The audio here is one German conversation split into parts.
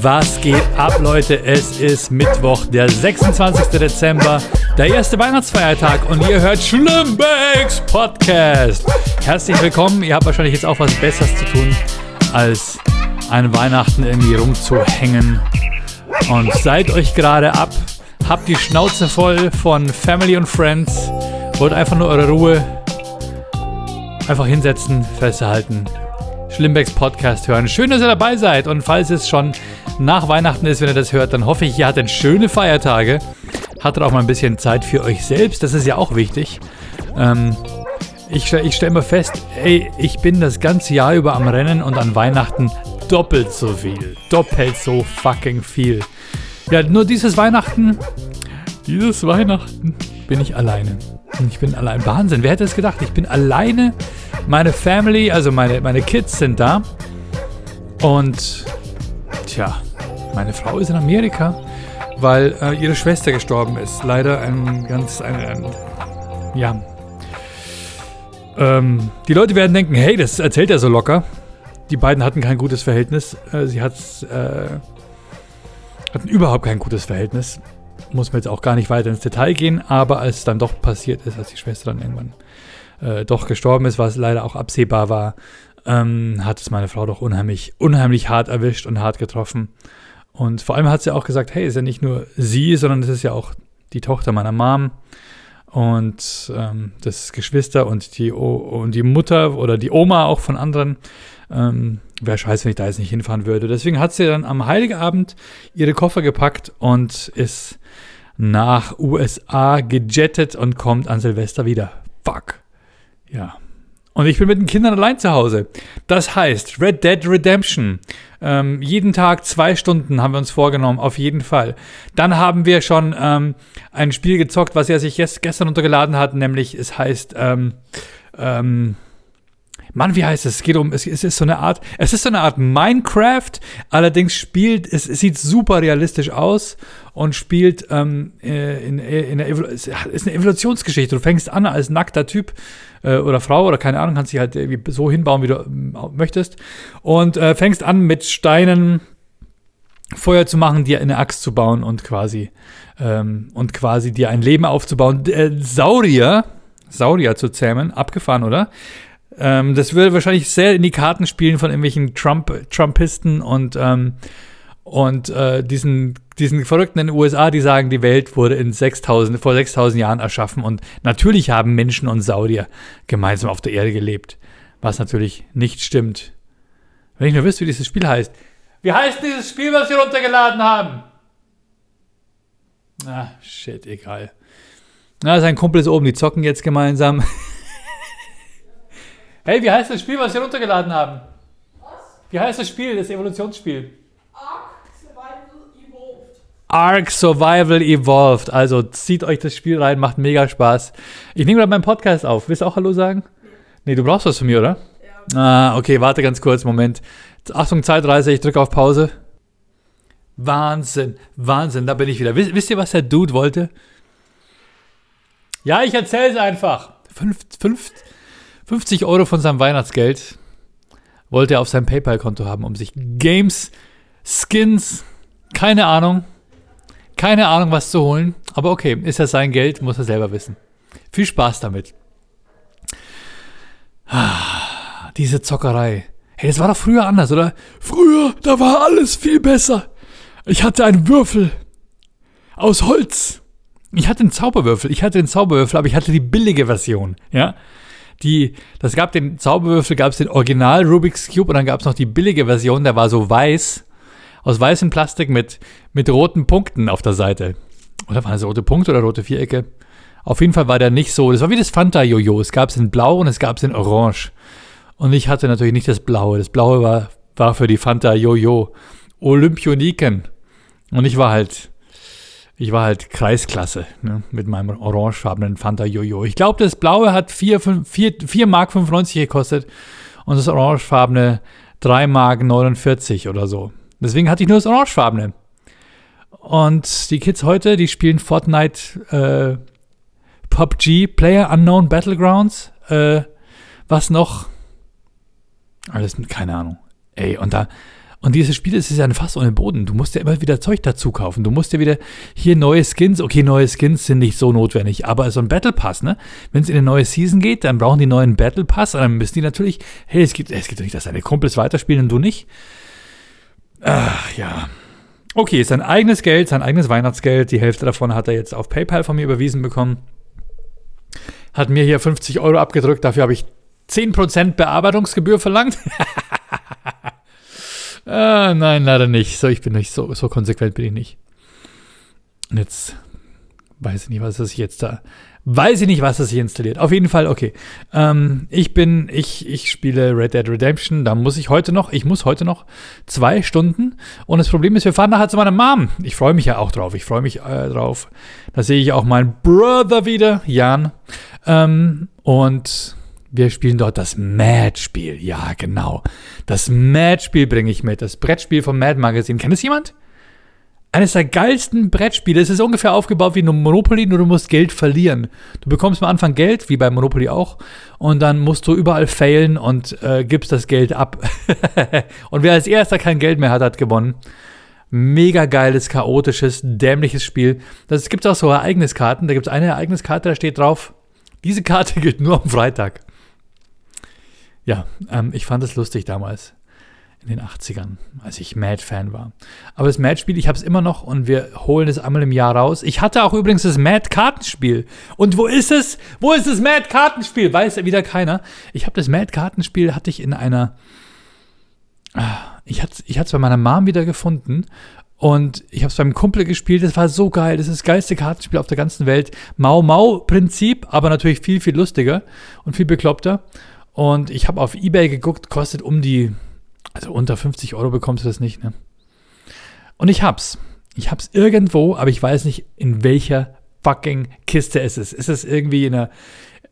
Was geht ab, Leute? Es ist Mittwoch, der 26. Dezember, der erste Weihnachtsfeiertag und ihr hört Schlimmbecks Podcast. Herzlich willkommen. Ihr habt wahrscheinlich jetzt auch was Besseres zu tun, als an Weihnachten irgendwie rumzuhängen. Und seid euch gerade ab, habt die Schnauze voll von Family und Friends, wollt einfach nur eure Ruhe, einfach hinsetzen, festhalten Schlimmbecks Podcast hören. Schön, dass ihr dabei seid. Und falls es schon nach Weihnachten ist, wenn ihr das hört, dann hoffe ich, ihr hattet schöne Feiertage. Hattet auch mal ein bisschen Zeit für euch selbst. Das ist ja auch wichtig. Ähm, ich, ich stelle immer fest, ey, ich bin das ganze Jahr über am Rennen und an Weihnachten doppelt so viel. Doppelt so fucking viel. Ja, nur dieses Weihnachten, dieses Weihnachten bin ich alleine. Ich bin allein. Wahnsinn, wer hätte es gedacht? Ich bin alleine meine Family, also meine, meine Kids sind da. Und tja, meine Frau ist in Amerika, weil äh, ihre Schwester gestorben ist. Leider ein ganz, ein, ein ja. Ähm, die Leute werden denken, hey, das erzählt er so locker. Die beiden hatten kein gutes Verhältnis. Äh, sie hat, äh, hatten überhaupt kein gutes Verhältnis. Muss man jetzt auch gar nicht weiter ins Detail gehen, aber als es dann doch passiert ist, als die Schwester dann irgendwann äh, doch gestorben ist, was leider auch absehbar war, ähm, hat es meine Frau doch unheimlich, unheimlich hart erwischt und hart getroffen. Und vor allem hat sie auch gesagt, hey, ist ja nicht nur sie, sondern es ist ja auch die Tochter meiner Mom und ähm, das Geschwister und die, o und die Mutter oder die Oma auch von anderen. Ähm, Wäre scheiße, wenn ich da jetzt nicht hinfahren würde. Deswegen hat sie dann am Heiligabend ihre Koffer gepackt und ist nach USA gejettet und kommt an Silvester wieder. Fuck. Ja. Und ich bin mit den Kindern allein zu Hause. Das heißt, Red Dead Redemption. Ähm, jeden Tag zwei Stunden haben wir uns vorgenommen, auf jeden Fall. Dann haben wir schon ähm, ein Spiel gezockt, was er sich gestern untergeladen hat, nämlich es heißt ähm, ähm Mann, wie heißt es? Es geht um, es, es, ist so eine Art, es ist so eine Art Minecraft, allerdings spielt, es, es sieht super realistisch aus und spielt ähm, äh, in, in, in der ist eine Evolutionsgeschichte. Du fängst an als nackter Typ äh, oder Frau oder keine Ahnung, kannst dich halt irgendwie so hinbauen, wie du äh, möchtest und äh, fängst an mit Steinen Feuer zu machen, dir eine Axt zu bauen und quasi ähm, und quasi dir ein Leben aufzubauen. Äh, Saurier, Saurier zu zähmen, abgefahren, oder? Ähm, das würde wahrscheinlich sehr in die Karten spielen von irgendwelchen Trump, Trumpisten und, ähm, und äh, diesen, diesen Verrückten in den USA, die sagen, die Welt wurde in 6000, vor 6000 Jahren erschaffen und natürlich haben Menschen und Saudier gemeinsam auf der Erde gelebt, was natürlich nicht stimmt. Wenn ich nur wüsste, wie dieses Spiel heißt. Wie heißt dieses Spiel, was wir runtergeladen haben? Ah, shit, egal. Na, sein Kumpel ist oben, die zocken jetzt gemeinsam. Hey, wie heißt das Spiel, was wir runtergeladen haben? Was? Wie heißt das Spiel, das Evolutionsspiel? Ark Survival Evolved. Ark Survival Evolved. Also zieht euch das Spiel rein, macht mega Spaß. Ich nehme gerade meinen Podcast auf. Willst du auch Hallo sagen? Nee. nee, du brauchst was von mir, oder? Ja. Ah, okay, warte ganz kurz, Moment. Achtung, Zeitreise, ich drücke auf Pause. Wahnsinn, Wahnsinn, da bin ich wieder. Wisst, wisst ihr, was der Dude wollte? Ja, ich erzähl's einfach. Fünf, fünf, 50 Euro von seinem Weihnachtsgeld wollte er auf seinem PayPal-Konto haben, um sich Games, Skins, keine Ahnung, keine Ahnung, was zu holen. Aber okay, ist das sein Geld, muss er selber wissen. Viel Spaß damit. Ah, diese Zockerei. Hey, das war doch früher anders, oder? Früher, da war alles viel besser. Ich hatte einen Würfel aus Holz. Ich hatte einen Zauberwürfel, ich hatte den Zauberwürfel, aber ich hatte die billige Version, ja die, das gab den Zauberwürfel, gab es den Original Rubik's Cube und dann gab es noch die billige Version, der war so weiß, aus weißem Plastik mit, mit roten Punkten auf der Seite. Oder waren das rote Punkte oder rote Vierecke? Auf jeden Fall war der nicht so. Das war wie das Fanta-Jojo. Es gab es in Blau und es gab es in Orange. Und ich hatte natürlich nicht das Blaue. Das Blaue war, war für die Fanta-Jojo Olympioniken. Und ich war halt ich war halt Kreisklasse ne, mit meinem orangefarbenen Fanta Jojo. Ich glaube, das blaue hat 4, 4, 4 Mark 95 gekostet und das orangefarbene 3 Mark 49 oder so. Deswegen hatte ich nur das orangefarbene. Und die Kids heute, die spielen Fortnite, äh, PUBG, Player Unknown Battlegrounds, äh, was noch? Alles, keine Ahnung. Ey, und da, Und dieses Spiel ist ja ein Fass ohne Boden. Du musst ja immer wieder Zeug dazu kaufen. Du musst ja wieder hier neue Skins. Okay, neue Skins sind nicht so notwendig, aber so ein Battle Pass, ne? Wenn es in eine neue Season geht, dann brauchen die neuen Battle Pass und dann müssen die natürlich, hey, es gibt, es gibt doch nicht, dass deine Kumpels weiterspielen und du nicht. Ach, ja. Okay, sein eigenes Geld, sein eigenes Weihnachtsgeld. Die Hälfte davon hat er jetzt auf PayPal von mir überwiesen bekommen. Hat mir hier 50 Euro abgedrückt. Dafür habe ich 10% Bearbeitungsgebühr verlangt. ah, nein, leider nicht. So, ich bin nicht so, so konsequent bin ich nicht. Und jetzt weiß ich nicht, was das jetzt da. Weiß ich nicht, was das hier installiert. Auf jeden Fall, okay. Ähm, ich bin, ich, ich spiele Red Dead Redemption. Da muss ich heute noch, ich muss heute noch zwei Stunden. Und das Problem ist, wir fahren nachher zu meiner Mom. Ich freue mich ja auch drauf. Ich freue mich äh, drauf. Da sehe ich auch meinen Brother wieder, Jan. Ähm, und wir spielen dort das Mad-Spiel. Ja, genau. Das Mad-Spiel bringe ich mit. Das Brettspiel vom Mad Magazine. Kennt es jemand? Eines der geilsten Brettspiele. Es ist ungefähr aufgebaut wie ein Monopoly, nur du musst Geld verlieren. Du bekommst am Anfang Geld, wie bei Monopoly auch, und dann musst du überall failen und äh, gibst das Geld ab. und wer als erster kein Geld mehr hat, hat gewonnen. Mega geiles, chaotisches, dämliches Spiel. Das gibt auch so Ereigniskarten. Da gibt es eine Ereigniskarte, da steht drauf, diese Karte gilt nur am Freitag. Ja, ähm, ich fand es lustig damals in den 80ern, als ich Mad-Fan war. Aber das Mad-Spiel, ich habe es immer noch und wir holen es einmal im Jahr raus. Ich hatte auch übrigens das Mad-Kartenspiel. Und wo ist es? Wo ist das Mad-Kartenspiel? Weiß wieder keiner. Ich habe das Mad-Kartenspiel, hatte ich in einer. Ah, ich hatte es ich bei meiner Mom wieder gefunden und ich habe es beim Kumpel gespielt, das war so geil. Das ist das geilste Kartenspiel auf der ganzen Welt. Mau-Mau-Prinzip, aber natürlich viel, viel lustiger und viel bekloppter. Und ich habe auf Ebay geguckt, kostet um die, also unter 50 Euro bekommst du das nicht, ne? Und ich hab's. Ich hab's irgendwo, aber ich weiß nicht, in welcher fucking Kiste es ist. Ist es irgendwie in einer,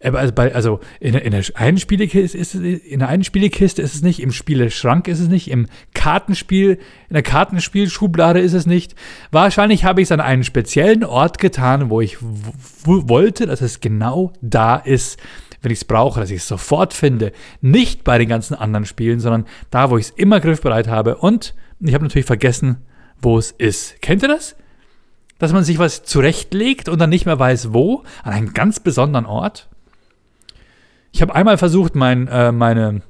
also, bei, also in, in, der einen Spielekiste ist es, in der einen Spielekiste ist es nicht, im Spieleschrank ist es nicht, im Kartenspiel, in der Kartenspielschublade ist es nicht. Wahrscheinlich habe ich es an einen speziellen Ort getan, wo ich wollte, dass es genau da ist wenn ich es brauche, dass ich es sofort finde. Nicht bei den ganzen anderen Spielen, sondern da, wo ich es immer griffbereit habe. Und ich habe natürlich vergessen, wo es ist. Kennt ihr das? Dass man sich was zurechtlegt und dann nicht mehr weiß, wo, an einem ganz besonderen Ort. Ich habe einmal versucht, mein, äh, meine,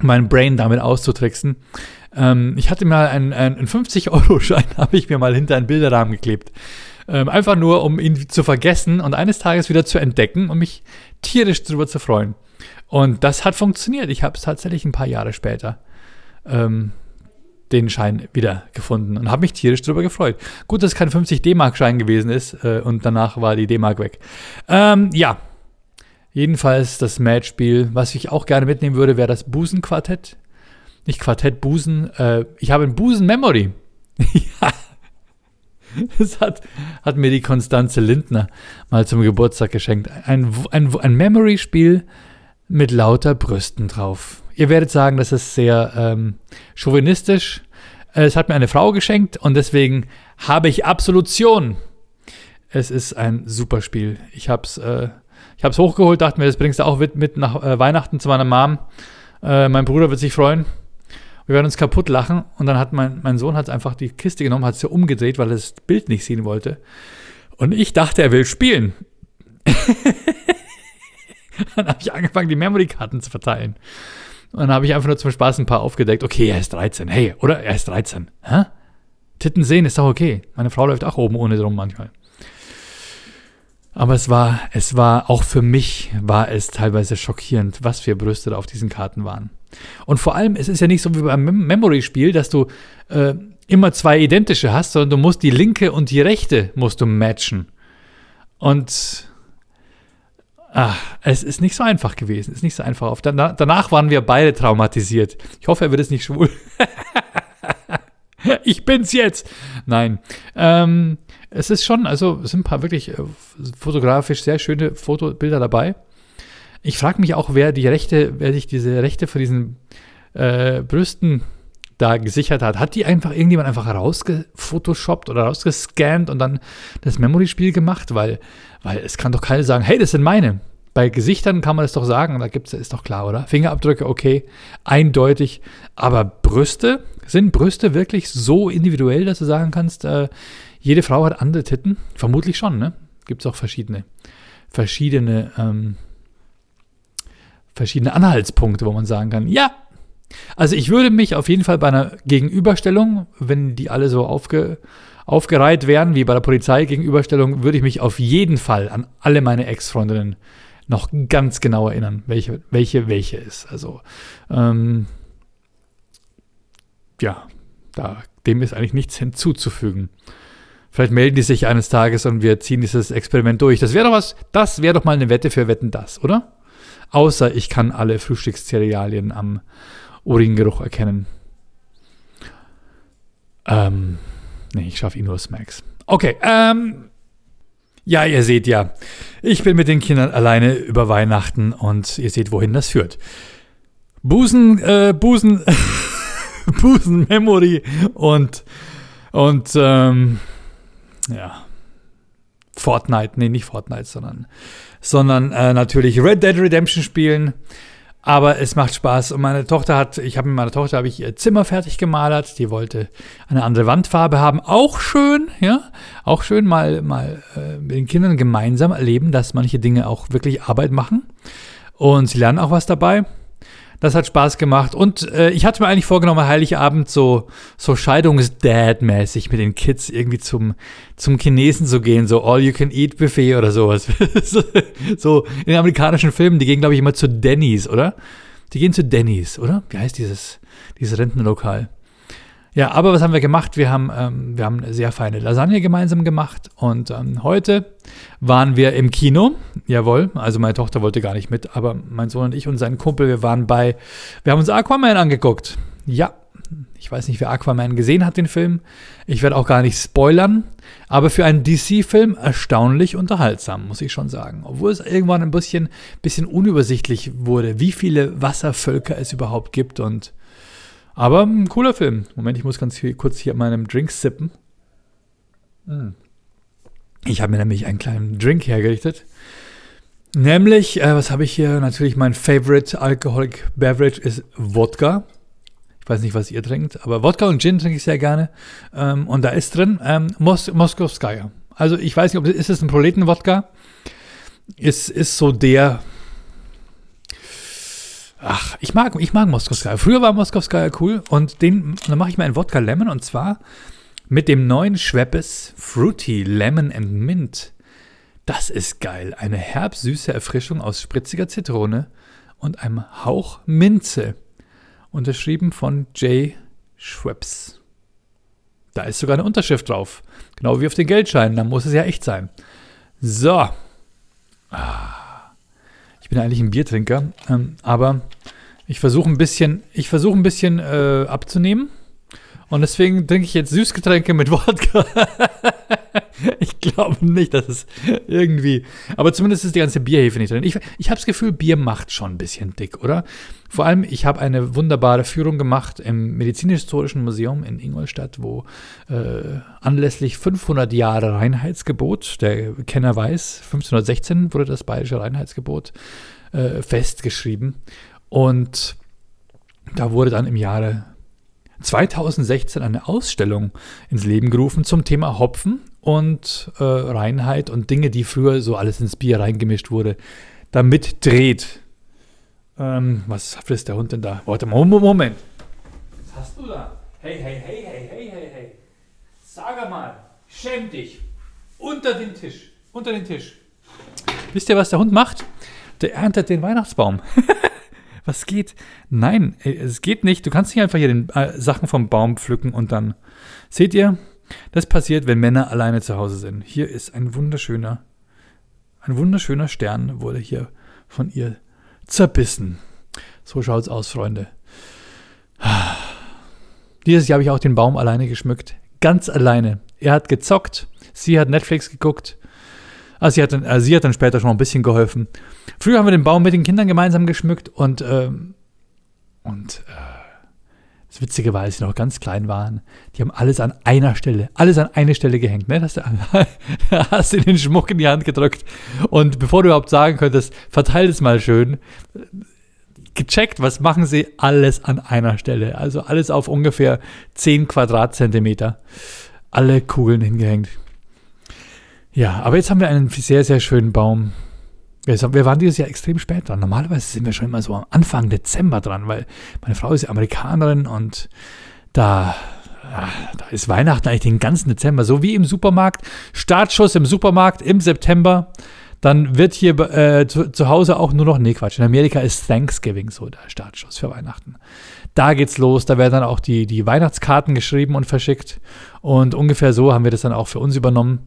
mein Brain damit auszutricksen. Ähm, ich hatte mal einen, einen 50-Euro-Schein, habe ich mir mal hinter einen Bilderrahmen geklebt. Ähm, einfach nur, um ihn zu vergessen und eines Tages wieder zu entdecken und mich tierisch darüber zu freuen. Und das hat funktioniert. Ich habe es tatsächlich ein paar Jahre später ähm, den Schein wieder gefunden und habe mich tierisch darüber gefreut. Gut, dass es kein 50 D-Mark-Schein gewesen ist äh, und danach war die D-Mark weg. Ähm, ja, jedenfalls das Matchspiel. Was ich auch gerne mitnehmen würde, wäre das Busen-Quartett. Nicht Quartett, Busen. Äh, ich habe ein Busen-Memory. ja, Das hat, hat mir die Konstanze Lindner mal zum Geburtstag geschenkt. Ein, ein, ein Memory-Spiel mit lauter Brüsten drauf. Ihr werdet sagen, das ist sehr ähm, chauvinistisch. Es hat mir eine Frau geschenkt und deswegen habe ich Absolution. Es ist ein super Spiel. Ich habe es äh, hochgeholt, dachte mir, das bringst du auch mit, mit nach äh, Weihnachten zu meiner Mom. Äh, mein Bruder wird sich freuen wir werden uns kaputt lachen. Und dann hat mein, mein Sohn hat einfach die Kiste genommen, hat sie umgedreht, weil er das Bild nicht sehen wollte. Und ich dachte, er will spielen. dann habe ich angefangen, die Memory-Karten zu verteilen. Und dann habe ich einfach nur zum Spaß ein paar aufgedeckt. Okay, er ist 13. Hey, oder? Er ist 13. Hä? Titten sehen ist doch okay. Meine Frau läuft auch oben ohne drum manchmal. Aber es war, es war, auch für mich war es teilweise schockierend, was für Brüste da auf diesen Karten waren. Und vor allem, es ist ja nicht so wie beim Mem Memory-Spiel, dass du äh, immer zwei identische hast, sondern du musst die linke und die rechte musst du matchen. Und ach, es ist nicht so einfach gewesen. Es ist nicht so einfach. Auf, danach, danach waren wir beide traumatisiert. Ich hoffe, er wird es nicht schwul. ich bin's jetzt. Nein. Ähm, es ist schon, also es sind ein paar wirklich äh, fotografisch sehr schöne Fotobilder dabei. Ich frage mich auch, wer die Rechte, wer sich diese Rechte für diesen äh, Brüsten da gesichert hat. Hat die einfach irgendjemand einfach rausgefotoshoppt oder rausgescannt und dann das Memory-Spiel gemacht? Weil, weil es kann doch keiner sagen, hey, das sind meine. Bei Gesichtern kann man das doch sagen, da gibt's, ist doch klar, oder? Fingerabdrücke, okay, eindeutig. Aber Brüste, Sind Brüste wirklich so individuell, dass du sagen kannst, äh, jede Frau hat andere Titten? Vermutlich schon, ne? Gibt es auch verschiedene, verschiedene, ähm, verschiedene Anhaltspunkte, wo man sagen kann, ja. Also ich würde mich auf jeden Fall bei einer Gegenüberstellung, wenn die alle so aufge, aufgereiht wären, wie bei der Polizeigegenüberstellung, würde ich mich auf jeden Fall an alle meine Ex-Freundinnen noch ganz genau erinnern, welche welche, welche ist. Also, ähm, ja, da, dem ist eigentlich nichts hinzuzufügen. Vielleicht melden die sich eines Tages und wir ziehen dieses Experiment durch. Das wäre doch was, das wäre doch mal eine Wette für Wetten das, oder? Außer ich kann alle Frühstückszerealien am Uringeruch erkennen. Ähm, nee, ich schaffe ihn nur Smacks. Okay, ähm, ja, ihr seht ja, ich bin mit den Kindern alleine über Weihnachten und ihr seht, wohin das führt. Busen, äh, Busen, Busen Memory und, und, ähm, ja, Fortnite, nee, nicht Fortnite, sondern, sondern äh, natürlich Red Dead Redemption spielen. Aber es macht Spaß. Und meine Tochter hat, ich habe mit meiner Tochter habe ich ihr Zimmer fertig gemalert. Die wollte eine andere Wandfarbe haben. Auch schön, ja. Auch schön mal, mal äh, mit den Kindern gemeinsam erleben, dass manche Dinge auch wirklich Arbeit machen. Und sie lernen auch was dabei. Das hat Spaß gemacht. Und äh, ich hatte mir eigentlich vorgenommen, Heiligabend so, so Scheidungsdad-mäßig mit den Kids irgendwie zum, zum Chinesen zu gehen, so All-You-Can-Eat-Buffet oder sowas. so in amerikanischen Filmen, die gehen, glaube ich, immer zu Denny's, oder? Die gehen zu Denny's, oder? Wie heißt dieses, dieses Rentenlokal? Ja, aber was haben wir gemacht? Wir haben, ähm, wir haben eine sehr feine Lasagne gemeinsam gemacht und ähm, heute waren wir im Kino. Jawohl, also meine Tochter wollte gar nicht mit, aber mein Sohn und ich und sein Kumpel, wir waren bei, wir haben uns Aquaman angeguckt. Ja, ich weiß nicht, wer Aquaman gesehen hat, den Film. Ich werde auch gar nicht spoilern, aber für einen DC-Film erstaunlich unterhaltsam, muss ich schon sagen. Obwohl es irgendwann ein bisschen, bisschen unübersichtlich wurde, wie viele Wasservölker es überhaupt gibt und aber ein cooler Film. Moment, ich muss ganz hier, kurz hier an meinem Drink sippen. Hm. Ich habe mir nämlich einen kleinen Drink hergerichtet. Nämlich, äh, was habe ich hier? Natürlich mein Favorite Alcoholic Beverage ist Wodka. Ich weiß nicht, was ihr trinkt, aber Wodka und Gin trinke ich sehr gerne. Ähm, und da ist drin ähm, Mos Moskowskaja. Also ich weiß nicht, ob ist es ein Proleten-Wodka? Ist, ist so der Ach, ich mag, ich mag Moskowskaja. Früher war Moskowskaja cool und den, dann mache ich mir einen Wodka Lemon und zwar mit dem neuen Schweppes Fruity Lemon and Mint. Das ist geil. Eine herb-süße Erfrischung aus spritziger Zitrone und einem Hauch Minze. Unterschrieben von Jay Schweppes. Da ist sogar eine Unterschrift drauf. Genau wie auf den Geldscheinen. Da muss es ja echt sein. So. Ah. Ich bin eigentlich ein Biertrinker, ähm, aber ich versuche ein bisschen, ich versuche ein bisschen äh, abzunehmen. Und deswegen trinke ich jetzt Süßgetränke mit Wodka. ich glaube nicht, dass es irgendwie. Aber zumindest ist die ganze Bierhefe nicht drin. Ich, ich habe das Gefühl, Bier macht schon ein bisschen dick, oder? Vor allem, ich habe eine wunderbare Führung gemacht im Medizinhistorischen Museum in Ingolstadt, wo äh, anlässlich 500 Jahre Reinheitsgebot, der Kenner weiß, 1516 wurde das bayerische Reinheitsgebot äh, festgeschrieben. Und da wurde dann im Jahre 2016 eine Ausstellung ins Leben gerufen zum Thema Hopfen und äh, Reinheit und Dinge, die früher so alles ins Bier reingemischt wurde, damit dreht. Ähm, was frisst der Hund denn da? Warte mal, Moment. Was hast du da? Hey, hey, hey, hey, hey, hey, hey. Sag mal, schäm dich. Unter den Tisch. Unter den Tisch. Wisst ihr, was der Hund macht? Der erntet den Weihnachtsbaum. Was geht? Nein, es geht nicht. Du kannst nicht einfach hier den, äh, Sachen vom Baum pflücken und dann. Seht ihr? Das passiert, wenn Männer alleine zu Hause sind. Hier ist ein wunderschöner, ein wunderschöner Stern wurde hier von ihr zerbissen. So schaut's aus, Freunde. Dieses Jahr habe ich auch den Baum alleine geschmückt. Ganz alleine. Er hat gezockt, sie hat Netflix geguckt also sie hat, dann, also sie hat dann später schon ein bisschen geholfen. Früher haben wir den Baum mit den Kindern gemeinsam geschmückt und, ähm, und äh, das Witzige war, als sie noch ganz klein waren, die haben alles an einer Stelle, alles an eine Stelle gehängt. Ne? Hast du hast den Schmuck in die Hand gedrückt und bevor du überhaupt sagen könntest, verteil es mal schön, gecheckt, was machen sie? Alles an einer Stelle. Also alles auf ungefähr 10 Quadratzentimeter. Alle Kugeln hingehängt. Ja, aber jetzt haben wir einen sehr, sehr schönen Baum. Wir waren dieses Jahr extrem spät dran. Normalerweise sind wir schon immer so am Anfang Dezember dran, weil meine Frau ist Amerikanerin und da, da ist Weihnachten eigentlich den ganzen Dezember, so wie im Supermarkt. Startschuss im Supermarkt im September. Dann wird hier äh, zu, zu, Hause auch nur noch, nee Quatsch, in Amerika ist Thanksgiving so der Startschuss für Weihnachten. Da geht's los, da werden dann auch die, die Weihnachtskarten geschrieben und verschickt. Und ungefähr so haben wir das dann auch für uns übernommen.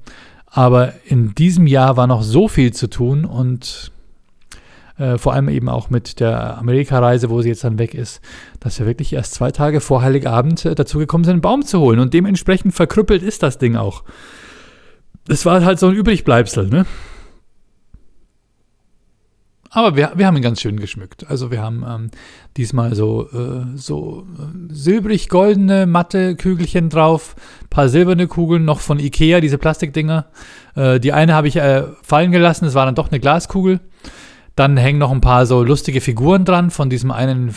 Aber in diesem Jahr war noch so viel zu tun und äh, vor allem eben auch mit der Amerikareise, wo sie jetzt dann weg ist, dass wir wirklich erst zwei Tage vor Heiligabend äh, dazu gekommen sind, einen Baum zu holen. Und dementsprechend verkrüppelt ist das Ding auch. Das war halt so ein Übrigbleibsel, ne? Aber wir, wir haben ihn ganz schön geschmückt. Also wir haben ähm, diesmal so, äh, so äh, silbrig-goldene matte Kügelchen drauf, paar silberne Kugeln, noch von Ikea, diese Plastikdinger. Äh, die eine habe ich äh, fallen gelassen, es war dann doch eine Glaskugel. Dann hängen noch ein paar so lustige Figuren dran von diesem einen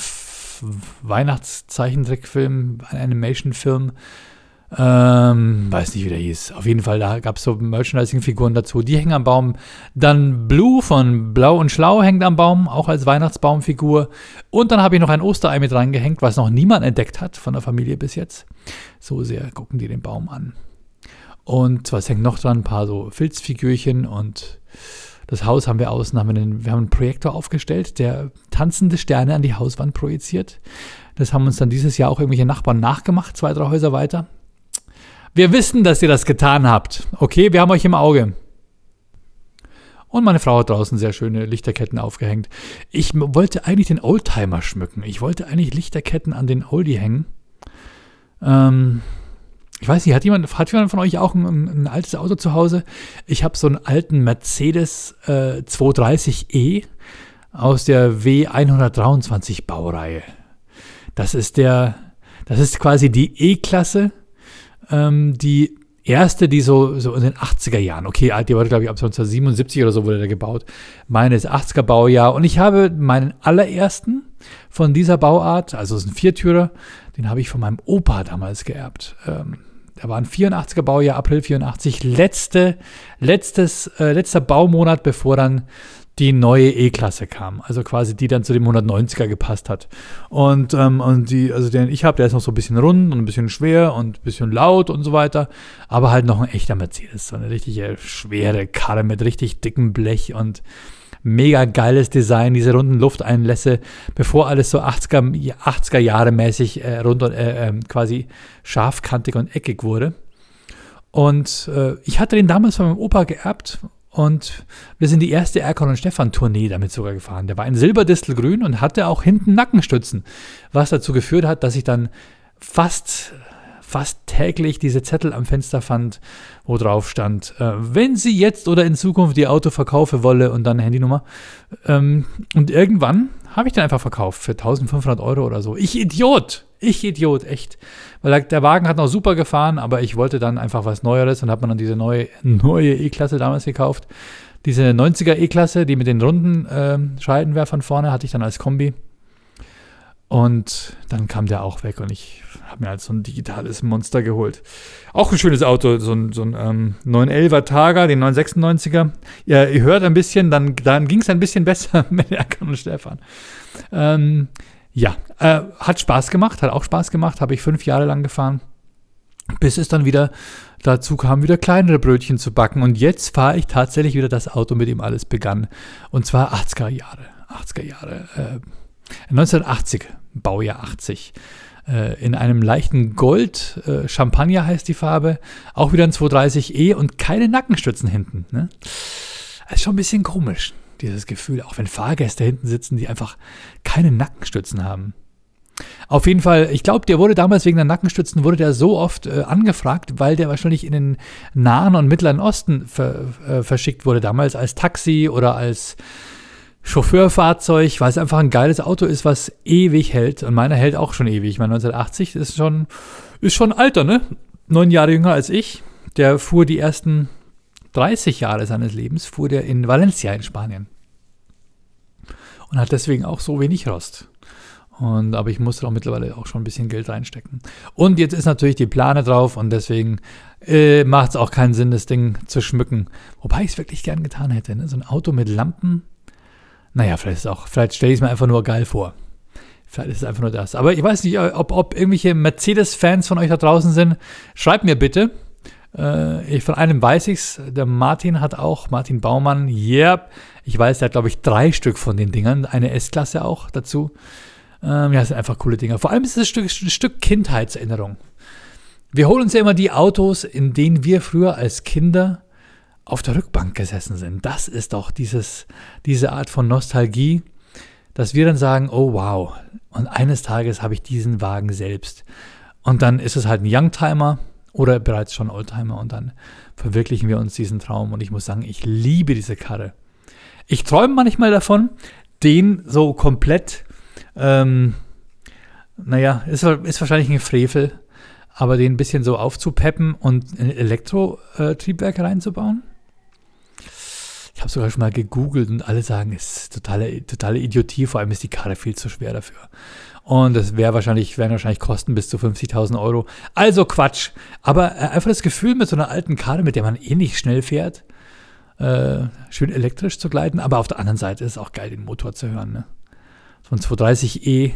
Weihnachtszeichentrickfilm, Animation-Film. Ähm, weiß nicht, wie der hieß. Auf jeden Fall, da gab es so Merchandising-Figuren dazu. Die hängen am Baum. Dann Blue von Blau und Schlau hängt am Baum, auch als Weihnachtsbaumfigur. Und dann habe ich noch ein Osterei mit reingehängt, was noch niemand entdeckt hat von der Familie bis jetzt. So sehr gucken die den Baum an. Und was hängt noch dran? Ein paar so Filzfigürchen und das Haus haben wir außen, haben wir, einen, wir haben einen Projektor aufgestellt, der tanzende Sterne an die Hauswand projiziert. Das haben uns dann dieses Jahr auch irgendwelche Nachbarn nachgemacht, zwei, drei Häuser weiter. Wir wissen, dass ihr das getan habt. Okay, wir haben euch im Auge. Und meine Frau hat draußen sehr schöne Lichterketten aufgehängt. Ich wollte eigentlich den Oldtimer schmücken. Ich wollte eigentlich Lichterketten an den Oldie hängen. Ähm, ich weiß nicht, hat jemand, hat jemand von euch auch ein, ein altes Auto zu Hause? Ich habe so einen alten Mercedes äh, 230e aus der W123 Baureihe. Das ist der, das ist quasi die E-Klasse ähm, die erste, die so, so in den 80er Jahren, okay, die wurde, glaube ich, ab 1977 oder so wurde der gebaut. Meine ist 80er Baujahr und ich habe meinen allerersten von dieser Bauart, also es ist ein Viertürer, den habe ich von meinem Opa damals geerbt. Ähm, der war ein 84er Baujahr, April 84, letzte, letztes, äh, letzter Baumonat, bevor dann die neue E-Klasse kam. Also quasi die dann zu dem 190er gepasst hat. Und, ähm, und die, also den ich habe, der ist noch so ein bisschen rund und ein bisschen schwer und ein bisschen laut und so weiter. Aber halt noch ein echter Mercedes. So eine richtige schwere Karre mit richtig dickem Blech und mega geiles Design, diese runden Lufteinlässe, bevor alles so 80er, 80er Jahre mäßig äh, rund und äh, äh, quasi scharfkantig und eckig wurde. Und äh, ich hatte den damals von meinem Opa geerbt und wir sind die erste Erkon und Stefan Tournee damit sogar gefahren. Der war in Silberdistelgrün und hatte auch hinten Nackenstützen, was dazu geführt hat, dass ich dann fast fast täglich diese Zettel am Fenster fand, wo drauf stand, äh, wenn sie jetzt oder in Zukunft ihr Auto verkaufe wolle und dann eine Handynummer. Ähm, und irgendwann habe ich den einfach verkauft für 1500 Euro oder so. Ich Idiot! Ich Idiot, echt. Weil der Wagen hat noch super gefahren, aber ich wollte dann einfach was Neueres und habe mir dann diese neue neue E-Klasse damals gekauft. Diese 90er E-Klasse, die mit den runden äh, Scheibenwerfern vorne, hatte ich dann als Kombi. Und dann kam der auch weg und ich habe mir halt so ein digitales Monster geholt. Auch ein schönes Auto, so ein, so ein ähm, 911er Targa, den 996er. Ja, ihr hört ein bisschen, dann, dann ging es ein bisschen besser mit Erkan und Stefan. Ähm, ja, äh, hat Spaß gemacht, hat auch Spaß gemacht, habe ich fünf Jahre lang gefahren, bis es dann wieder dazu kam, wieder kleinere Brötchen zu backen. Und jetzt fahre ich tatsächlich wieder das Auto, mit dem alles begann. Und zwar 80er Jahre. 80er Jahre. Äh, 1980, Baujahr 80 äh, in einem leichten Gold. Äh, Champagner heißt die Farbe. Auch wieder ein 230e und keine Nackenstützen hinten. Ne? Das ist schon ein bisschen komisch, dieses Gefühl. Auch wenn Fahrgäste hinten sitzen, die einfach keine Nackenstützen haben. Auf jeden Fall, ich glaube, der wurde damals wegen der Nackenstützen, wurde der so oft äh, angefragt, weil der wahrscheinlich in den Nahen und Mittleren Osten ver, äh, verschickt wurde, damals als Taxi oder als Chauffeurfahrzeug, weil es einfach ein geiles Auto ist, was ewig hält. Und meiner hält auch schon ewig. Ich meine, 1980 ist schon, ist schon Alter, ne? Neun Jahre jünger als ich. Der fuhr die ersten 30 Jahre seines Lebens, fuhr der in Valencia in Spanien. und hat deswegen auch so wenig Rost. Und, aber ich musste auch mittlerweile auch schon ein bisschen Geld reinstecken. Und jetzt ist natürlich die Plane drauf und deswegen äh, macht es auch keinen Sinn, das Ding zu schmücken. Wobei ich es wirklich gern getan hätte. Ne? So ein Auto mit Lampen. Naja, vielleicht ist auch, vielleicht stelle ich es mir einfach nur geil vor. Vielleicht ist es einfach nur das. Aber ich weiß nicht, ob, ob irgendwelche Mercedes-Fans von euch da draußen sind. Schreibt mir bitte. Äh, ich, von einem weiß ich's. Der Martin hat auch, Martin Baumann, yep. Ich weiß, der hat, glaube ich, drei Stück von den Dingern. Eine S-Klasse auch dazu. Ähm, ja, sind einfach coole Dinger. Vor allem ist es ein Stück, ein Stück Kindheitserinnerung. Wir holen uns ja immer die Autos, in denen wir früher als Kinder auf der Rückbank gesessen sind. Das ist doch dieses, diese Art von Nostalgie, dass wir dann sagen, oh wow, und eines Tages habe ich diesen Wagen selbst. Und dann ist es halt ein Youngtimer oder bereits schon Oldtimer und dann verwirklichen wir uns diesen Traum. Und ich muss sagen, ich liebe diese Karre. Ich träume manchmal davon, den so komplett ähm, naja, ist, ist wahrscheinlich ein Frevel, aber den ein bisschen so aufzupeppen und ein Elektrotriebwerk reinzubauen. Habe sogar schon mal gegoogelt und alle sagen, es ist totale, totale Idiotie, vor allem ist die Karre viel zu schwer dafür. Und das wäre wahrscheinlich, wären wahrscheinlich Kosten bis zu 50.000 Euro. Also Quatsch. Aber äh, einfach das Gefühl mit so einer alten Karre, mit der man eh nicht schnell fährt, äh, schön elektrisch zu gleiten. Aber auf der anderen Seite ist es auch geil, den Motor zu hören. Ne? so ein 230e,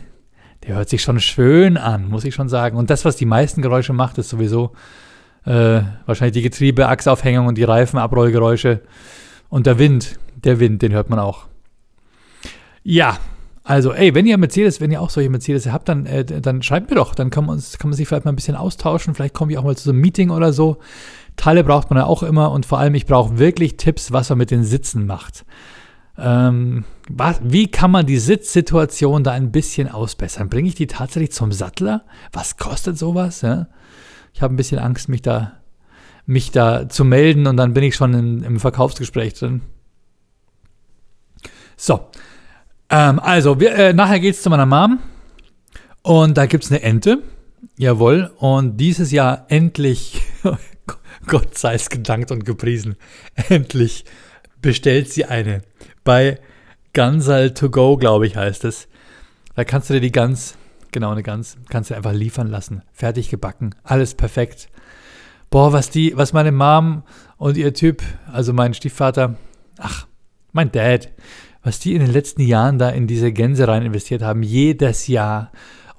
der hört sich schon schön an, muss ich schon sagen. Und das, was die meisten Geräusche macht, ist sowieso äh, wahrscheinlich die Getriebeachsaufhängung und die Reifenabrollgeräusche. Und der Wind, der Wind, den hört man auch. Ja, also, ey, wenn ihr Mercedes, wenn ihr auch solche Mercedes habt, dann, äh, dann schreibt mir doch. Dann kann man, kann man sich vielleicht mal ein bisschen austauschen. Vielleicht kommen wir auch mal zu so einem Meeting oder so. Teile braucht man ja auch immer und vor allem, ich brauche wirklich Tipps, was man mit den Sitzen macht. Ähm, was, wie kann man die Sitzsituation da ein bisschen ausbessern? Bringe ich die tatsächlich zum Sattler? Was kostet sowas? Ja? Ich habe ein bisschen Angst, mich da, mich da zu melden und dann bin ich schon in, im Verkaufsgespräch drin. So, ähm, also wir, äh, nachher geht es zu meiner Mom und da gibt es eine Ente. Jawohl, und dieses Jahr endlich, Gott sei es gedankt und gepriesen, endlich bestellt sie eine bei Gansal to go, glaube ich, heißt es. Da kannst du dir die Gans, genau eine Gans, kannst du einfach liefern lassen. Fertig gebacken, alles perfekt. Boah, was die, was meine Mom und ihr Typ, also mein Stiefvater, ach, mein Dad, was die in den letzten Jahren da in diese Gänse rein investiert haben, jedes Jahr.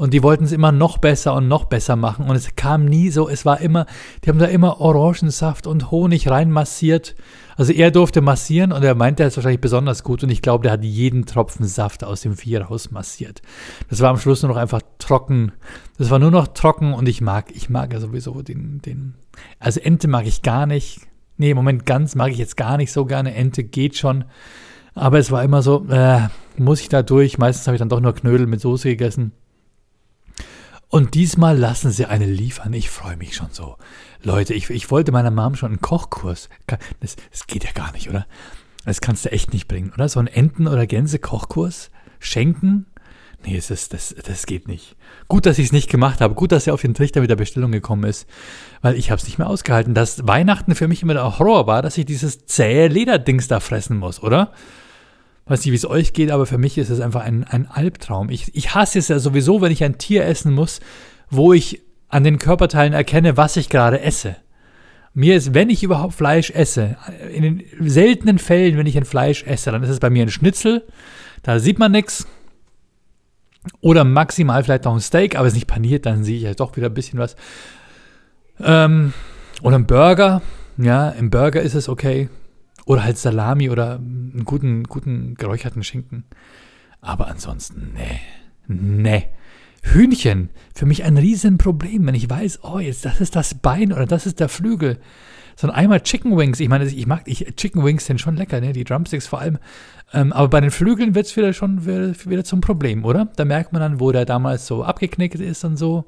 Und die wollten es immer noch besser und noch besser machen. Und es kam nie so, es war immer, die haben da immer Orangensaft und Honig reinmassiert. Also er durfte massieren und er meinte, er ist wahrscheinlich besonders gut. Und ich glaube, der hat jeden Tropfen Saft aus dem Vier massiert. Das war am Schluss nur noch einfach trocken. Das war nur noch trocken und ich mag, ich mag ja sowieso den, den, also Ente mag ich gar nicht. Nee, im Moment ganz mag ich jetzt gar nicht so gerne. Ente geht schon. Aber es war immer so, äh, muss ich da durch? Meistens habe ich dann doch nur Knödel mit Soße gegessen. Und diesmal lassen sie eine liefern. Ich freue mich schon so. Leute, ich, ich wollte meiner Mom schon einen Kochkurs. Das, das geht ja gar nicht, oder? Das kannst du echt nicht bringen, oder? So einen Enten- oder Gänse-Kochkurs schenken? Nee, das, ist, das, das geht nicht. Gut, dass ich es nicht gemacht habe. Gut, dass er auf den Trichter mit der Bestellung gekommen ist. Weil ich habe es nicht mehr ausgehalten. Dass Weihnachten für mich immer der Horror war, dass ich dieses zähe Lederdings da fressen muss, oder? Weiß nicht, wie es euch geht, aber für mich ist es einfach ein, ein Albtraum. Ich, ich hasse es ja sowieso, wenn ich ein Tier essen muss, wo ich an den Körperteilen erkenne, was ich gerade esse. Mir ist, wenn ich überhaupt Fleisch esse, in den seltenen Fällen, wenn ich ein Fleisch esse, dann ist es bei mir ein Schnitzel, da sieht man nichts. Oder maximal vielleicht noch ein Steak, aber es ist nicht paniert, dann sehe ich ja doch wieder ein bisschen was. Ähm, oder ein Burger, ja, im Burger ist es okay. Oder halt Salami oder einen guten, guten geräucherten Schinken. Aber ansonsten, nee. Nee. Hühnchen, für mich ein Riesenproblem, wenn ich weiß, oh, jetzt das ist das Bein oder das ist der Flügel. So ein einmal Chicken Wings, ich meine, ich mag, ich, Chicken Wings sind schon lecker, ne? die Drumsticks vor allem. Ähm, aber bei den Flügeln wird es wieder schon wieder, wieder zum Problem, oder? Da merkt man dann, wo der damals so abgeknickt ist und so.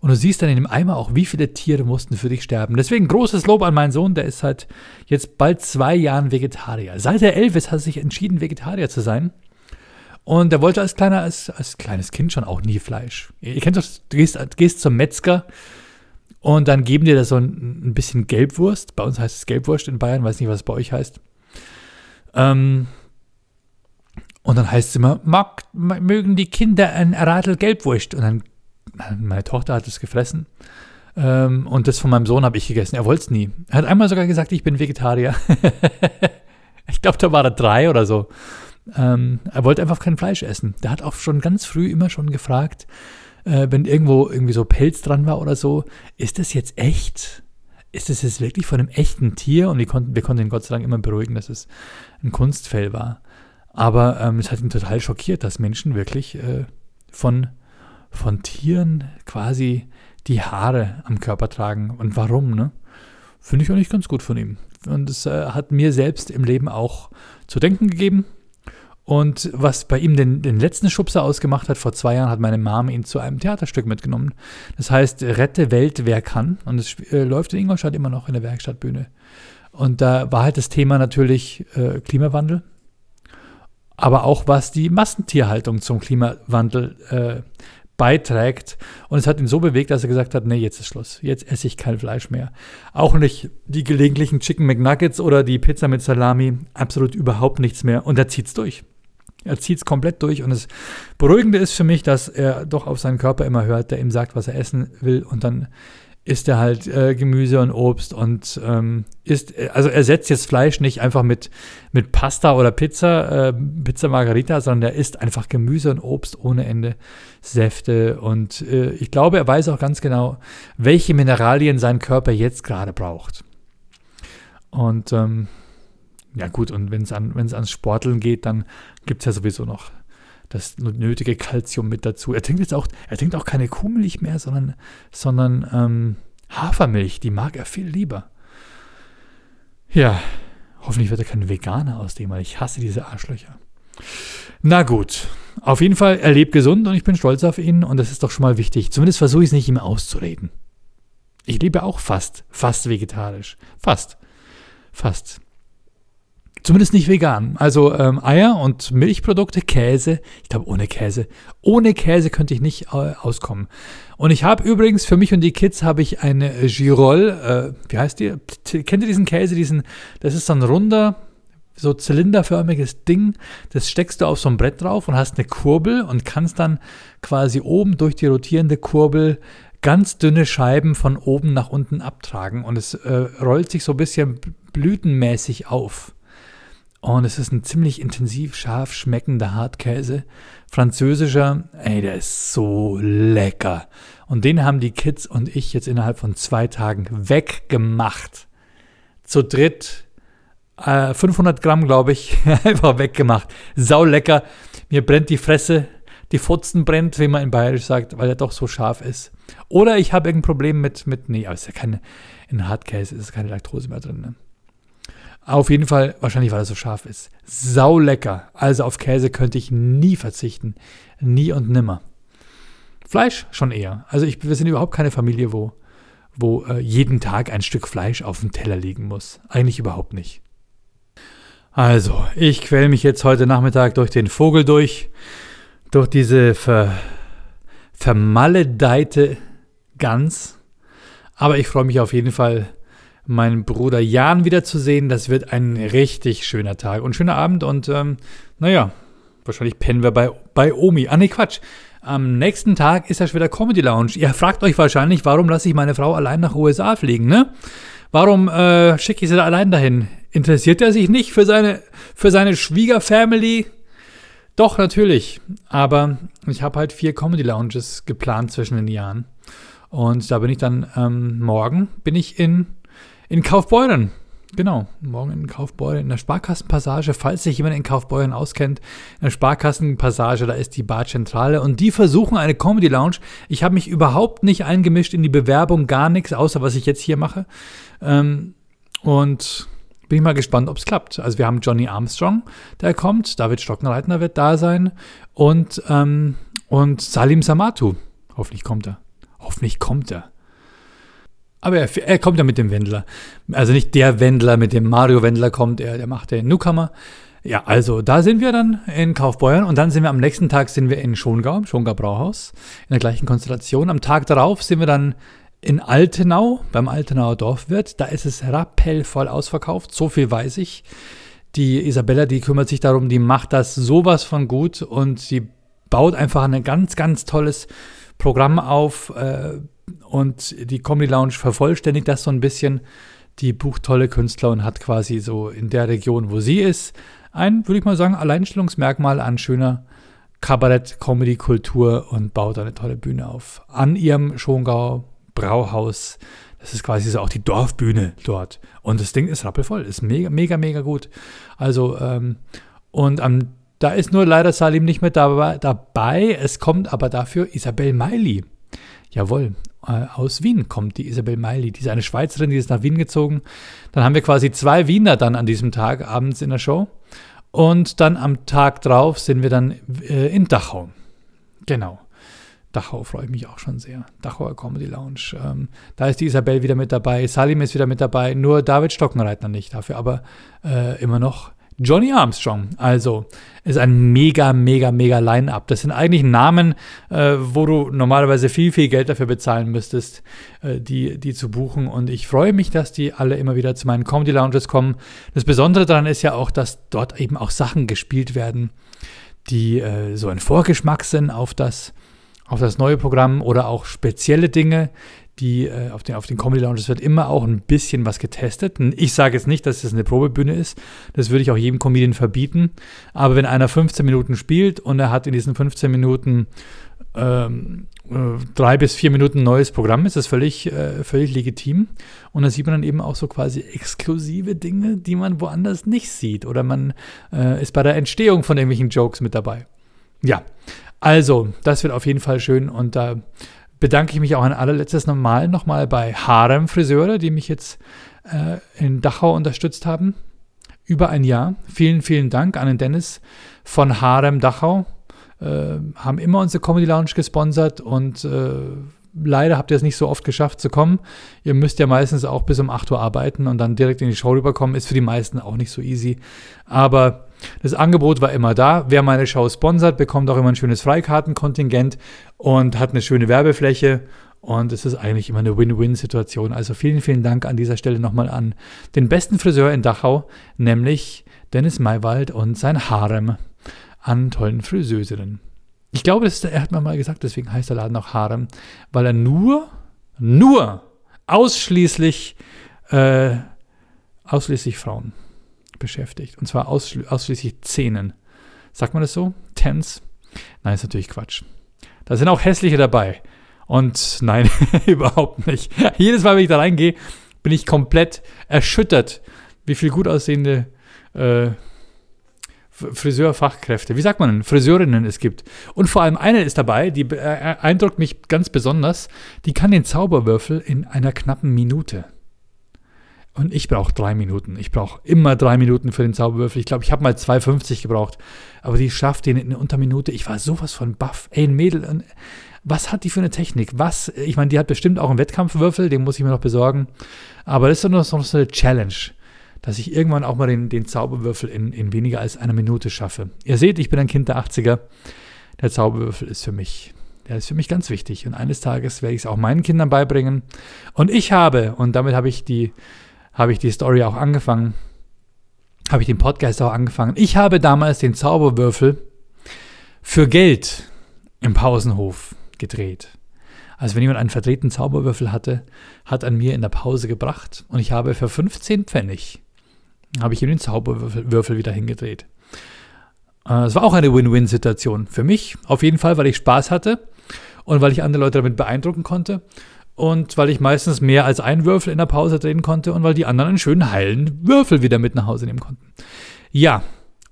Und du siehst dann in dem Eimer auch, wie viele Tiere mussten für dich sterben. Deswegen großes Lob an meinen Sohn, der ist halt jetzt bald zwei Jahren Vegetarier. Seit er elf ist, hat er sich entschieden, Vegetarier zu sein. Und er wollte als, kleiner, als, als kleines Kind schon auch nie Fleisch. Ihr kennt doch, du gehst, gehst zum Metzger und dann geben dir da so ein, ein, bisschen Gelbwurst. Bei uns heißt es Gelbwurst in Bayern, weiß nicht, was es bei euch heißt. Ähm, Und dann heißt es immer, mag, mögen die Kinder ein Radl Gelbwurst? Und dann, meine Tochter hat es gefressen. Ähm, und das von meinem Sohn habe ich gegessen. Er wollte es nie. Er hat einmal sogar gesagt, ich bin Vegetarier. ich glaube, da war er drei oder so. Ähm, er wollte einfach kein Fleisch essen. Der hat auch schon ganz früh immer schon gefragt, äh, wenn irgendwo irgendwie so Pelz dran war oder so, ist das jetzt echt? Ist das jetzt wirklich von einem echten Tier? Und wir konnten, wir konnten ihn Gott sei Dank immer beruhigen, dass es ein Kunstfell war. Aber ähm, es hat ihn total schockiert, dass Menschen wirklich äh, von, von Tieren quasi die Haare am Körper tragen. Und warum, ne? Finde ich eigentlich ganz gut von ihm. Und es äh, hat mir selbst im Leben auch zu denken gegeben. Und was bei ihm den, den letzten Schubser ausgemacht hat, vor zwei Jahren hat meine Mom ihn zu einem Theaterstück mitgenommen. Das heißt, Rette Welt, wer kann. Und es äh, läuft in Ingolstadt immer noch in der Werkstattbühne. Und da war halt das Thema natürlich äh, Klimawandel aber auch was die Massentierhaltung zum Klimawandel äh, beiträgt. Und es hat ihn so bewegt, dass er gesagt hat, nee, jetzt ist Schluss. Jetzt esse ich kein Fleisch mehr. Auch nicht die gelegentlichen Chicken McNuggets oder die Pizza mit Salami. Absolut überhaupt nichts mehr. Und er zieht es durch. Er zieht es komplett durch. Und das Beruhigende ist für mich, dass er doch auf seinen Körper immer hört, der ihm sagt, was er essen will. Und dann isst er halt äh, Gemüse und Obst und ähm, isst, äh, also ersetzt jetzt Fleisch nicht einfach mit, mit Pasta oder Pizza, äh, Pizza Margarita, sondern er isst einfach Gemüse und Obst ohne Ende, Säfte und äh, ich glaube, er weiß auch ganz genau, welche Mineralien sein Körper jetzt gerade braucht. Und ähm, ja gut, und wenn es an, ans Sporteln geht, dann gibt es ja sowieso noch das nötige Kalzium mit dazu. Er trinkt jetzt auch, er trinkt auch keine Kuhmilch mehr, sondern, sondern ähm, Hafermilch, die mag er viel lieber. Ja, hoffentlich wird er kein Veganer aus dem, weil ich hasse diese Arschlöcher. Na gut, auf jeden Fall, er lebt gesund und ich bin stolz auf ihn und das ist doch schon mal wichtig. Zumindest versuche ich es nicht ihm auszureden. Ich lebe auch fast, fast vegetarisch. Fast. Fast. Zumindest nicht vegan. Also ähm, Eier und Milchprodukte, Käse. Ich glaube, ohne Käse. Ohne Käse könnte ich nicht äh, auskommen. Und ich habe übrigens für mich und die Kids habe ich eine Girol, äh, wie heißt die? Kennt ihr diesen Käse? Diesen, das ist so ein runder, so zylinderförmiges Ding. Das steckst du auf so ein Brett drauf und hast eine Kurbel und kannst dann quasi oben durch die rotierende Kurbel ganz dünne Scheiben von oben nach unten abtragen. Und es äh, rollt sich so ein bisschen blütenmäßig auf. Und es ist ein ziemlich intensiv scharf schmeckender Hartkäse. Französischer, ey, der ist so lecker. Und den haben die Kids und ich jetzt innerhalb von zwei Tagen weggemacht. Zu dritt, äh, 500 Gramm, glaube ich, einfach weggemacht. Sau lecker. Mir brennt die Fresse, die Fotzen brennt, wie man in Bayerisch sagt, weil er doch so scharf ist. Oder ich habe irgendein Problem mit, mit, nee, aber es ist ja keine, in Hartkäse ist keine Laktose mehr drin. Ne? Auf jeden Fall, wahrscheinlich weil er so scharf ist. Sau lecker. Also auf Käse könnte ich nie verzichten. Nie und nimmer. Fleisch schon eher. Also ich, wir sind überhaupt keine Familie, wo, wo äh, jeden Tag ein Stück Fleisch auf dem Teller liegen muss. Eigentlich überhaupt nicht. Also, ich quäle mich jetzt heute Nachmittag durch den Vogel durch, durch diese ver, vermaledeite Gans. Aber ich freue mich auf jeden Fall meinen Bruder Jan wiederzusehen. Das wird ein richtig schöner Tag und schöner Abend. Und ähm, naja, wahrscheinlich pennen wir bei, bei Omi. Ah, nee, Quatsch. Am nächsten Tag ist ja schon wieder Comedy Lounge. Ihr fragt euch wahrscheinlich, warum lasse ich meine Frau allein nach USA fliegen, ne? Warum äh, schicke ich sie da allein dahin? Interessiert er sich nicht für seine, für seine Schwiegerfamily? Doch, natürlich. Aber ich habe halt vier Comedy Lounges geplant zwischen den Jahren. Und da bin ich dann ähm, morgen bin ich in in Kaufbeuren. Genau, morgen in Kaufbeuren, in der Sparkassenpassage, falls sich jemand in Kaufbeuren auskennt, in der Sparkassenpassage, da ist die Barzentrale und die versuchen eine Comedy Lounge. Ich habe mich überhaupt nicht eingemischt in die Bewerbung, gar nichts, außer was ich jetzt hier mache. Ähm, und bin ich mal gespannt, ob es klappt. Also wir haben Johnny Armstrong, der kommt, David Stockenreitner wird da sein und, ähm, und Salim Samatu. Hoffentlich kommt er. Hoffentlich kommt er. Aber er, er, kommt ja mit dem Wendler. Also nicht der Wendler, mit dem Mario Wendler kommt, er, der macht den Newcomer. Ja, also da sind wir dann in Kaufbeuern und dann sind wir am nächsten Tag sind wir in Schongau, im Schongau Brauhaus, in der gleichen Konstellation. Am Tag darauf sind wir dann in Altenau, beim Altenauer Dorfwirt. Da ist es rappellvoll ausverkauft, so viel weiß ich. Die Isabella, die kümmert sich darum, die macht das sowas von gut und sie baut einfach ein ganz, ganz tolles Programm auf äh, und die Comedy Lounge vervollständigt das so ein bisschen. Die bucht tolle Künstler und hat quasi so in der Region, wo sie ist, ein, würde ich mal sagen, Alleinstellungsmerkmal an schöner Kabarett-Comedy-Kultur und baut eine tolle Bühne auf. An ihrem Schongau Brauhaus. Das ist quasi so auch die Dorfbühne dort. Und das Ding ist rappelvoll, ist mega, mega, mega gut. Also, ähm, und am da ist nur leider Salim nicht mehr dabei. Es kommt aber dafür Isabel Meili. Jawohl, aus Wien kommt die Isabel Meili. Die ist eine Schweizerin, die ist nach Wien gezogen. Dann haben wir quasi zwei Wiener dann an diesem Tag abends in der Show. Und dann am Tag drauf sind wir dann äh, in Dachau. Genau. Dachau freue ich mich auch schon sehr. Dachauer Comedy Lounge. Ähm, da ist die Isabel wieder mit dabei. Salim ist wieder mit dabei. Nur David Stockenreitner nicht. Dafür aber äh, immer noch Johnny Armstrong. Also ist ein mega, mega, mega Line-up. Das sind eigentlich Namen, äh, wo du normalerweise viel, viel Geld dafür bezahlen müsstest, äh, die, die zu buchen. Und ich freue mich, dass die alle immer wieder zu meinen Comedy Lounges kommen. Das Besondere daran ist ja auch, dass dort eben auch Sachen gespielt werden, die äh, so ein Vorgeschmack sind auf das, auf das neue Programm oder auch spezielle Dinge, die äh, auf den, auf den Comedy Lounges wird immer auch ein bisschen was getestet. Ich sage jetzt nicht, dass das eine Probebühne ist. Das würde ich auch jedem Comedian verbieten. Aber wenn einer 15 Minuten spielt und er hat in diesen 15 Minuten ähm, äh, drei bis vier Minuten neues Programm, ist das völlig, äh, völlig legitim. Und da sieht man dann eben auch so quasi exklusive Dinge, die man woanders nicht sieht. Oder man äh, ist bei der Entstehung von irgendwelchen Jokes mit dabei. Ja, also, das wird auf jeden Fall schön und da bedanke ich mich auch ein allerletztes Mal nochmal bei Harem Friseure, die mich jetzt äh, in Dachau unterstützt haben. Über ein Jahr. Vielen, vielen Dank an den Dennis von Harem Dachau. Äh, haben immer unsere Comedy Lounge gesponsert und äh, leider habt ihr es nicht so oft geschafft zu kommen. Ihr müsst ja meistens auch bis um 8 Uhr arbeiten und dann direkt in die Show rüberkommen. Ist für die meisten auch nicht so easy. Aber das Angebot war immer da. Wer meine Show sponsert, bekommt auch immer ein schönes Freikartenkontingent und hat eine schöne Werbefläche. Und es ist eigentlich immer eine Win-Win-Situation. Also vielen, vielen Dank an dieser Stelle nochmal an den besten Friseur in Dachau, nämlich Dennis Maywald und sein Harem an tollen Friseusinnen. Ich glaube, das, er hat mir mal gesagt, deswegen heißt der Laden auch Harem, weil er nur, nur ausschließlich, äh, ausschließlich Frauen beschäftigt. Und zwar ausschli ausschließlich Zähnen. Sagt man das so? Tens? Nein, ist natürlich Quatsch. Da sind auch hässliche dabei. Und nein, überhaupt nicht. Jedes Mal, wenn ich da reingehe, bin ich komplett erschüttert, wie viel gut aussehende äh, Friseurfachkräfte, wie sagt man denn, Friseurinnen es gibt. Und vor allem eine ist dabei, die beeindruckt mich ganz besonders, die kann den Zauberwürfel in einer knappen Minute. Und ich brauche drei Minuten. Ich brauche immer drei Minuten für den Zauberwürfel. Ich glaube, ich habe mal 2,50 gebraucht. Aber die schafft den in unter Minute. Ich war sowas von baff. Ey, ein Mädel. Was hat die für eine Technik? Was? Ich meine, die hat bestimmt auch einen Wettkampfwürfel. Den muss ich mir noch besorgen. Aber das ist doch noch so eine Challenge dass ich irgendwann auch mal den, den Zauberwürfel in, in weniger als einer Minute schaffe. Ihr seht, ich bin ein Kind der 80er. Der Zauberwürfel ist für mich, der ist für mich ganz wichtig. Und eines Tages werde ich es auch meinen Kindern beibringen. Und ich habe, und damit habe ich die, habe ich die Story auch angefangen, habe ich den Podcast auch angefangen. Ich habe damals den Zauberwürfel für Geld im Pausenhof gedreht. Also wenn jemand einen verdrehten Zauberwürfel hatte, hat an mir in der Pause gebracht und ich habe für 15 Pfennig habe ich ihm den Zauberwürfel wieder hingedreht. Äh, es war auch eine Win-Win-Situation für mich, auf jeden Fall, weil ich Spaß hatte und weil ich andere Leute damit beeindrucken konnte und weil ich meistens mehr als einen Würfel in der Pause drehen konnte und weil die anderen einen schönen heilen Würfel wieder mit nach Hause nehmen konnten. Ja,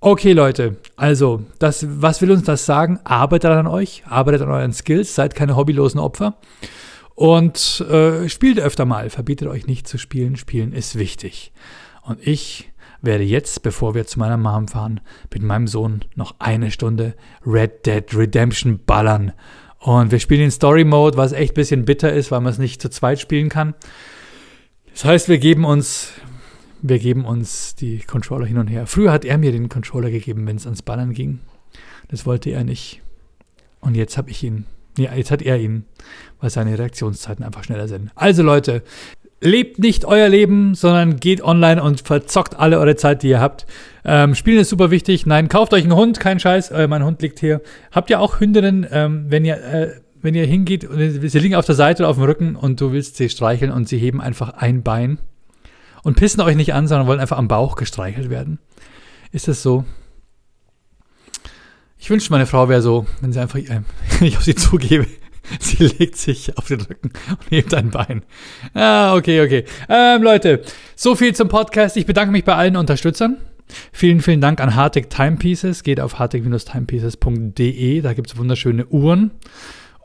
okay Leute, also das, was will uns das sagen? Arbeitet an euch, arbeitet an euren Skills, seid keine hobbylosen Opfer und äh, spielt öfter mal. Verbietet euch nicht zu spielen. Spielen ist wichtig. Und ich werde jetzt, bevor wir zu meiner Mom fahren, mit meinem Sohn noch eine Stunde Red Dead Redemption ballern. Und wir spielen in Story Mode, was echt ein bisschen bitter ist, weil man es nicht zu zweit spielen kann. Das heißt, wir geben uns, wir geben uns die Controller hin und her. Früher hat er mir den Controller gegeben, wenn es ans Ballern ging. Das wollte er nicht. Und jetzt habe ich ihn. Nee, jetzt hat er ihn, weil seine Reaktionszeiten einfach schneller sind. Also Leute, lebt nicht euer Leben, sondern geht online und verzockt alle eure Zeit, die ihr habt. Ähm, Spielen ist super wichtig. Nein, kauft euch einen Hund, kein Scheiß. Äh, mein Hund liegt hier. Habt ihr auch Hündinnen, ähm, wenn ihr äh, wenn ihr hingeht und sie liegen auf der Seite oder auf dem Rücken und du willst sie streicheln und sie heben einfach ein Bein und pissen euch nicht an, sondern wollen einfach am Bauch gestreichelt werden. Ist das so? Ich wünschte, meine Frau wäre so, wenn sie einfach, äh, ich auf sie zugebe, sie legt sich auf den Rücken und hebt ein Bein. Ah, okay, okay. Ähm, Leute, so viel zum Podcast. Ich bedanke mich bei allen Unterstützern. Vielen, vielen Dank an Hartig Timepieces. Geht auf hartig-timepieces.de. Da gibt es wunderschöne Uhren.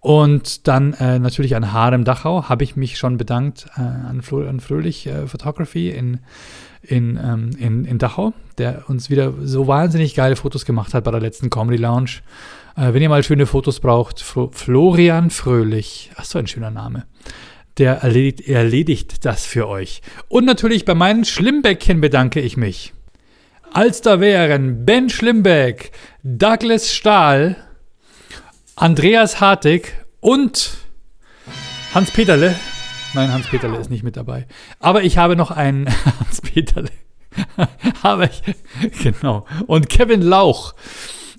Und dann äh, natürlich an Harem Dachau habe ich mich schon bedankt äh, an, Flo, an Fröhlich äh, Photography in, in, ähm, in, in Dachau, der uns wieder so wahnsinnig geile Fotos gemacht hat bei der letzten Comedy Lounge. Äh, wenn ihr mal schöne Fotos braucht, Flo Florian Fröhlich, ach so ein schöner Name, der erledigt, erledigt das für euch. Und natürlich bei meinen Schlimmbäckchen bedanke ich mich. Als da wären Ben Schlimbeck, Douglas Stahl, Andreas Hartig und Hans Peterle. Nein, Hans Peterle ist nicht mit dabei. Aber ich habe noch einen Hans Peterle. habe ich. Genau. Und Kevin Lauch.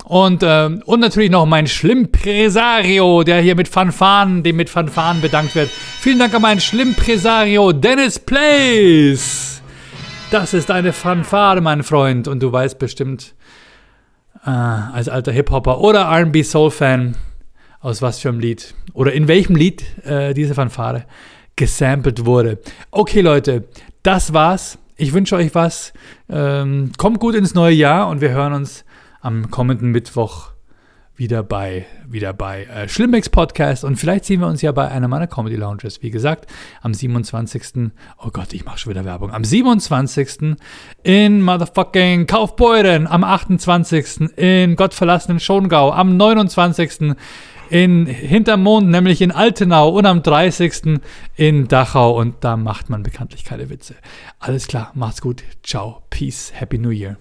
Und, ähm, und natürlich noch mein Schlimmpresario, der hier mit Fanfaren, dem mit Fanfaren bedankt wird. Vielen Dank an meinen Schlimmpresario Dennis Place. Das ist eine Fanfare, mein Freund. Und du weißt bestimmt, äh, als alter Hip-Hopper oder RB Soul-Fan, aus was für einem Lied oder in welchem Lied äh, diese Fanfare gesampelt wurde. Okay, Leute, das war's. Ich wünsche euch was. Ähm, kommt gut ins neue Jahr und wir hören uns am kommenden Mittwoch wieder bei, wieder bei äh, Schlimmbecks Podcast und vielleicht sehen wir uns ja bei einer meiner Comedy Lounges. Wie gesagt, am 27. Oh Gott, ich mache schon wieder Werbung. Am 27. in motherfucking Kaufbeuren, am 28. in gottverlassenen Schongau, am 29 in Hintermond, nämlich in Altenau und am 30. in Dachau und da macht man bekanntlich keine Witze. Alles klar, macht's gut. Ciao, Peace, Happy New Year.